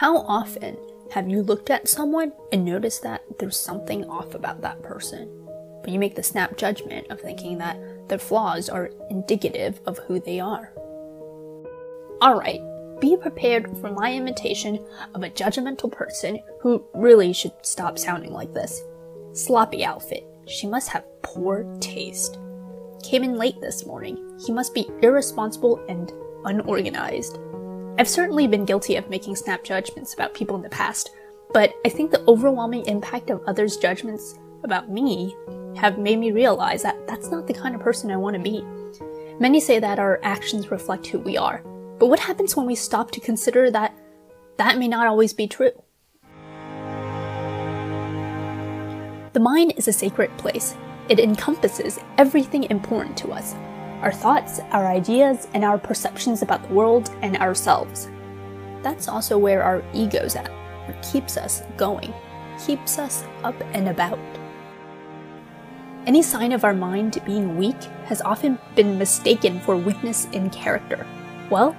How often have you looked at someone and noticed that there's something off about that person? But you make the snap judgment of thinking that their flaws are indicative of who they are. Alright, be prepared for my imitation of a judgmental person who really should stop sounding like this. Sloppy outfit. She must have poor taste. Came in late this morning. He must be irresponsible and unorganized. I've certainly been guilty of making snap judgments about people in the past, but I think the overwhelming impact of others' judgments about me have made me realize that that's not the kind of person I want to be. Many say that our actions reflect who we are, but what happens when we stop to consider that that may not always be true? The mind is a sacred place. It encompasses everything important to us our thoughts, our ideas, and our perceptions about the world and ourselves. That's also where our ego's at, what keeps us going, keeps us up and about. Any sign of our mind being weak has often been mistaken for weakness in character. Well,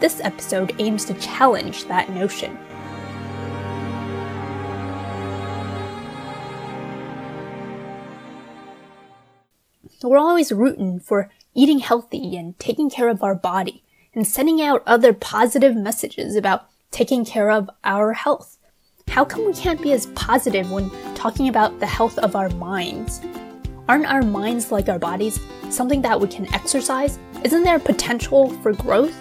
this episode aims to challenge that notion. We're always rooting for eating healthy and taking care of our body and sending out other positive messages about taking care of our health. How come we can't be as positive when talking about the health of our minds? Aren't our minds like our bodies something that we can exercise? Isn't there potential for growth?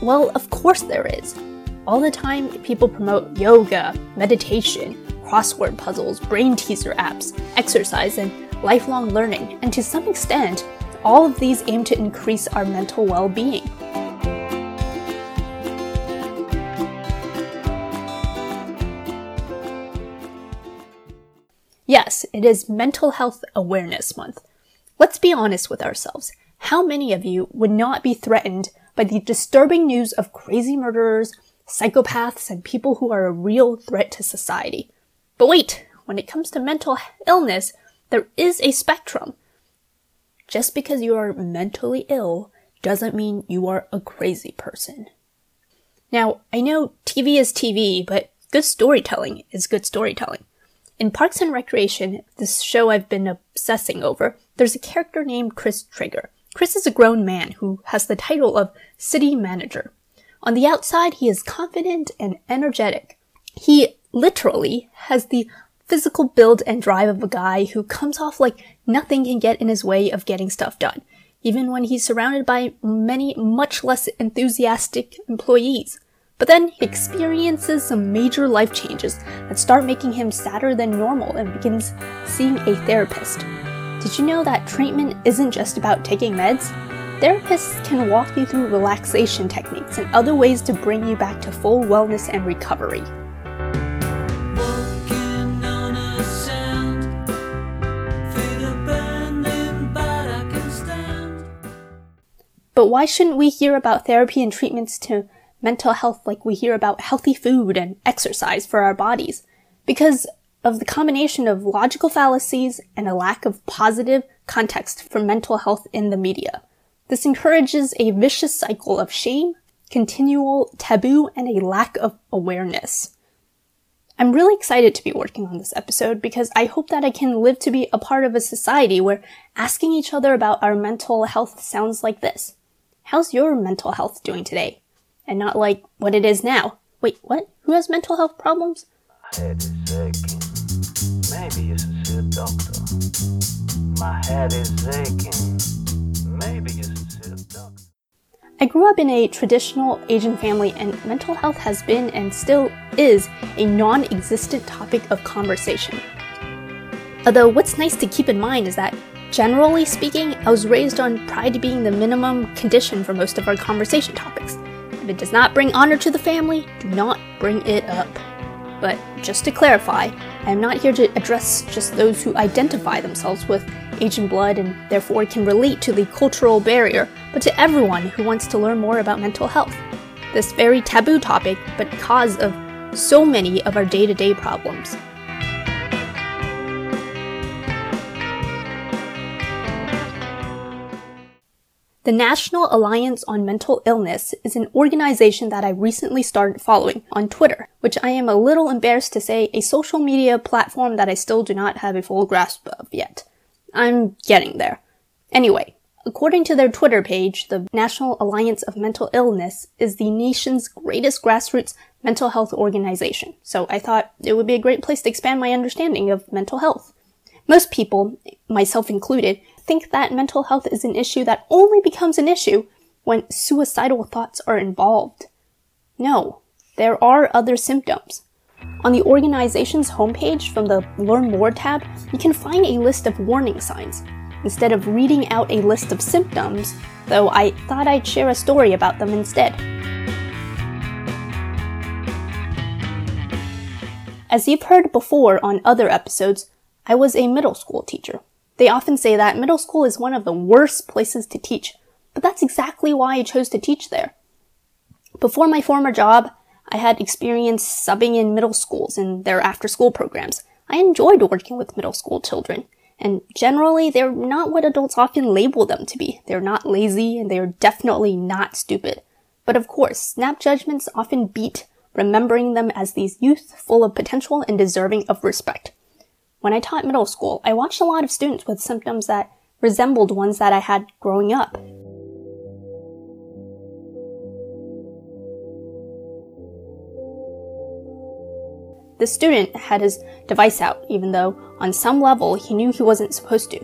Well, of course there is. All the time, people promote yoga, meditation, crossword puzzles, brain teaser apps, exercise, and lifelong learning, and to some extent, all of these aim to increase our mental well being. Yes, it is Mental Health Awareness Month. Let's be honest with ourselves. How many of you would not be threatened by the disturbing news of crazy murderers, psychopaths, and people who are a real threat to society? But wait, when it comes to mental illness, there is a spectrum. Just because you are mentally ill doesn't mean you are a crazy person. Now, I know TV is TV, but good storytelling is good storytelling. In Parks and Recreation, this show I've been obsessing over, there's a character named Chris Traeger. Chris is a grown man who has the title of city manager. On the outside, he is confident and energetic. He literally has the physical build and drive of a guy who comes off like nothing can get in his way of getting stuff done, even when he's surrounded by many much less enthusiastic employees. But then he experiences some major life changes that start making him sadder than normal and begins seeing a therapist. Did you know that treatment isn't just about taking meds? Therapists can walk you through relaxation techniques and other ways to bring you back to full wellness and recovery. But why shouldn't we hear about therapy and treatments to mental health like we hear about healthy food and exercise for our bodies? Because of the combination of logical fallacies and a lack of positive context for mental health in the media. This encourages a vicious cycle of shame, continual taboo, and a lack of awareness. I'm really excited to be working on this episode because I hope that I can live to be a part of a society where asking each other about our mental health sounds like this. How's your mental health doing today? And not like what it is now. Wait, what? Who has mental health problems? My head is aching. Maybe you should see a doctor. My head is aching. Maybe you should see a doctor. I grew up in a traditional Asian family, and mental health has been and still is a non existent topic of conversation. Although, what's nice to keep in mind is that Generally speaking, I was raised on pride being the minimum condition for most of our conversation topics. If it does not bring honor to the family, do not bring it up. But just to clarify, I am not here to address just those who identify themselves with Asian blood and therefore can relate to the cultural barrier, but to everyone who wants to learn more about mental health. This very taboo topic, but cause of so many of our day to day problems. The National Alliance on Mental Illness is an organization that I recently started following on Twitter, which I am a little embarrassed to say a social media platform that I still do not have a full grasp of yet. I'm getting there. Anyway, according to their Twitter page, the National Alliance of Mental Illness is the nation's greatest grassroots mental health organization. So I thought it would be a great place to expand my understanding of mental health. Most people, myself included, think that mental health is an issue that only becomes an issue when suicidal thoughts are involved. No, there are other symptoms. On the organization's homepage from the Learn More tab, you can find a list of warning signs. Instead of reading out a list of symptoms, though I thought I'd share a story about them instead. As you've heard before on other episodes, I was a middle school teacher. They often say that middle school is one of the worst places to teach, but that's exactly why I chose to teach there. Before my former job, I had experience subbing in middle schools and their after school programs. I enjoyed working with middle school children, and generally they're not what adults often label them to be. They're not lazy and they're definitely not stupid. But of course, snap judgments often beat remembering them as these youth full of potential and deserving of respect. When I taught middle school, I watched a lot of students with symptoms that resembled ones that I had growing up. The student had his device out, even though, on some level, he knew he wasn't supposed to.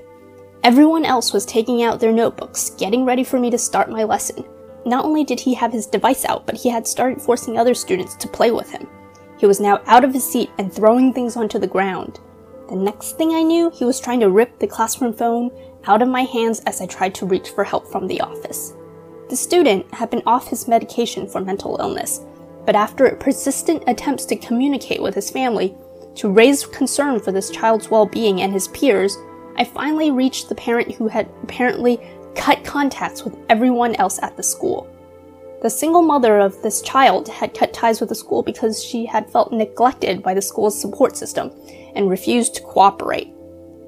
Everyone else was taking out their notebooks, getting ready for me to start my lesson. Not only did he have his device out, but he had started forcing other students to play with him. He was now out of his seat and throwing things onto the ground. The next thing I knew, he was trying to rip the classroom phone out of my hands as I tried to reach for help from the office. The student had been off his medication for mental illness, but after persistent attempts to communicate with his family, to raise concern for this child's well being and his peers, I finally reached the parent who had apparently cut contacts with everyone else at the school. The single mother of this child had cut ties with the school because she had felt neglected by the school's support system and refused to cooperate.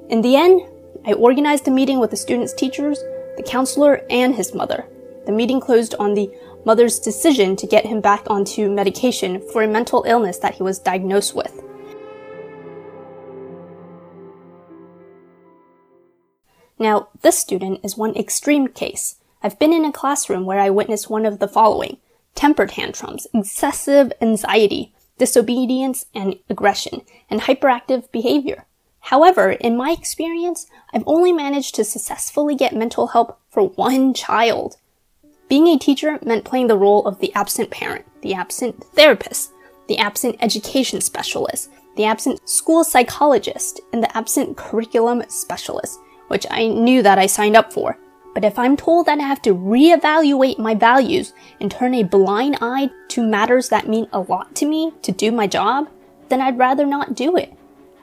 In the end, I organized a meeting with the student's teachers, the counselor, and his mother. The meeting closed on the mother's decision to get him back onto medication for a mental illness that he was diagnosed with. Now, this student is one extreme case. I've been in a classroom where I witnessed one of the following temper tantrums, excessive anxiety, disobedience and aggression, and hyperactive behavior. However, in my experience, I've only managed to successfully get mental help for one child. Being a teacher meant playing the role of the absent parent, the absent therapist, the absent education specialist, the absent school psychologist, and the absent curriculum specialist, which I knew that I signed up for. But if I'm told that I have to reevaluate my values and turn a blind eye to matters that mean a lot to me to do my job, then I'd rather not do it.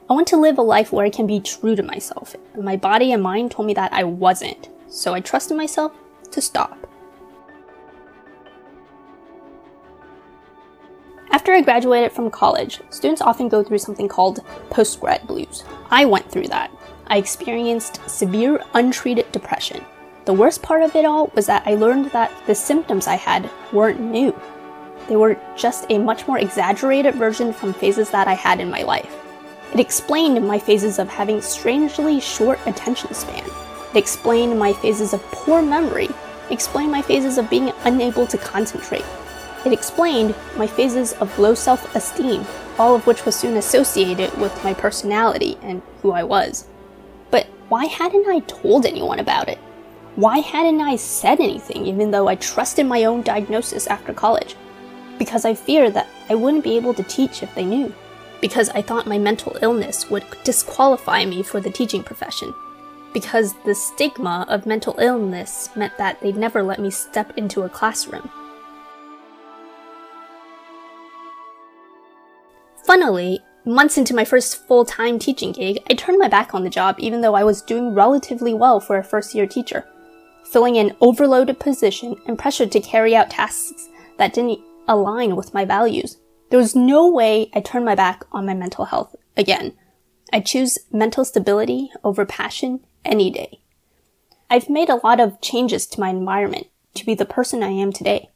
I want to live a life where I can be true to myself. My body and mind told me that I wasn't. So I trusted myself to stop. After I graduated from college, students often go through something called postgrad blues. I went through that. I experienced severe untreated depression. The worst part of it all was that I learned that the symptoms I had weren't new. They were just a much more exaggerated version from phases that I had in my life. It explained my phases of having strangely short attention span. It explained my phases of poor memory. It explained my phases of being unable to concentrate. It explained my phases of low self esteem, all of which was soon associated with my personality and who I was. But why hadn't I told anyone about it? Why hadn't I said anything even though I trusted my own diagnosis after college? Because I feared that I wouldn't be able to teach if they knew. Because I thought my mental illness would disqualify me for the teaching profession. Because the stigma of mental illness meant that they'd never let me step into a classroom. Funnily, months into my first full time teaching gig, I turned my back on the job even though I was doing relatively well for a first year teacher filling an overloaded position and pressured to carry out tasks that didn't align with my values. There was no way I turned my back on my mental health again. I choose mental stability over passion any day. I've made a lot of changes to my environment to be the person I am today.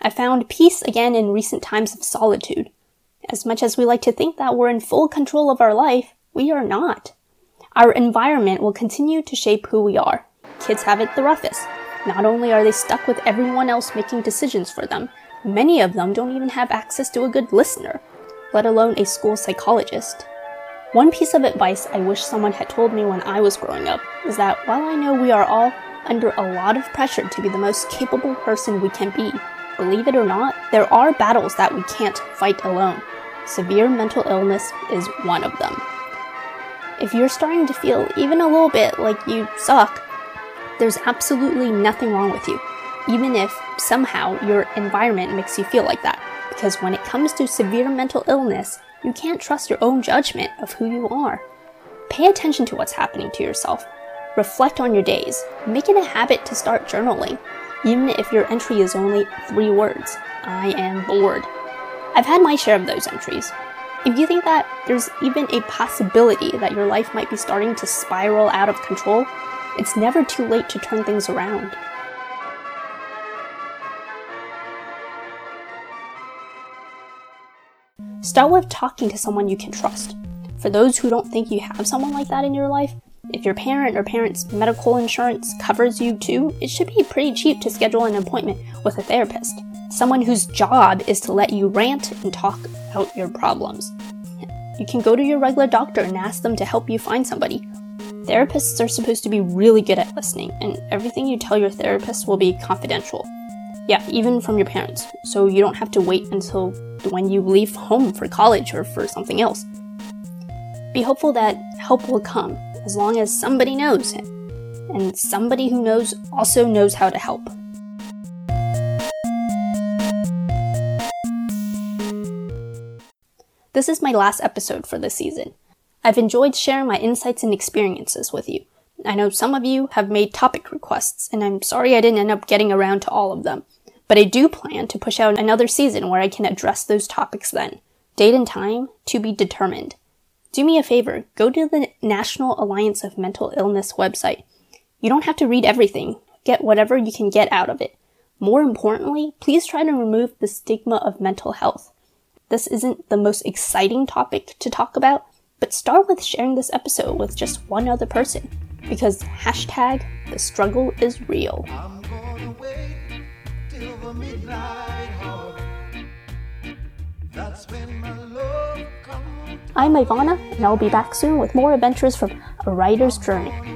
I found peace again in recent times of solitude. As much as we like to think that we're in full control of our life, we are not. Our environment will continue to shape who we are. Kids have it the roughest. Not only are they stuck with everyone else making decisions for them, many of them don't even have access to a good listener, let alone a school psychologist. One piece of advice I wish someone had told me when I was growing up is that while I know we are all under a lot of pressure to be the most capable person we can be, believe it or not, there are battles that we can't fight alone. Severe mental illness is one of them. If you're starting to feel even a little bit like you suck, there's absolutely nothing wrong with you, even if somehow your environment makes you feel like that. Because when it comes to severe mental illness, you can't trust your own judgment of who you are. Pay attention to what's happening to yourself. Reflect on your days. Make it a habit to start journaling, even if your entry is only three words I am bored. I've had my share of those entries. If you think that there's even a possibility that your life might be starting to spiral out of control, it's never too late to turn things around. Start with talking to someone you can trust. For those who don't think you have someone like that in your life, if your parent or parent's medical insurance covers you too, it should be pretty cheap to schedule an appointment with a therapist. Someone whose job is to let you rant and talk out your problems. You can go to your regular doctor and ask them to help you find somebody, Therapists are supposed to be really good at listening, and everything you tell your therapist will be confidential. Yeah, even from your parents, so you don't have to wait until when you leave home for college or for something else. Be hopeful that help will come as long as somebody knows, and somebody who knows also knows how to help. This is my last episode for this season. I've enjoyed sharing my insights and experiences with you. I know some of you have made topic requests, and I'm sorry I didn't end up getting around to all of them. But I do plan to push out another season where I can address those topics then. Date and time to be determined. Do me a favor, go to the National Alliance of Mental Illness website. You don't have to read everything, get whatever you can get out of it. More importantly, please try to remove the stigma of mental health. This isn't the most exciting topic to talk about, but start with sharing this episode with just one other person because hashtag the struggle is real. I'm Ivana, and I'll be back soon with more adventures from a writer's journey.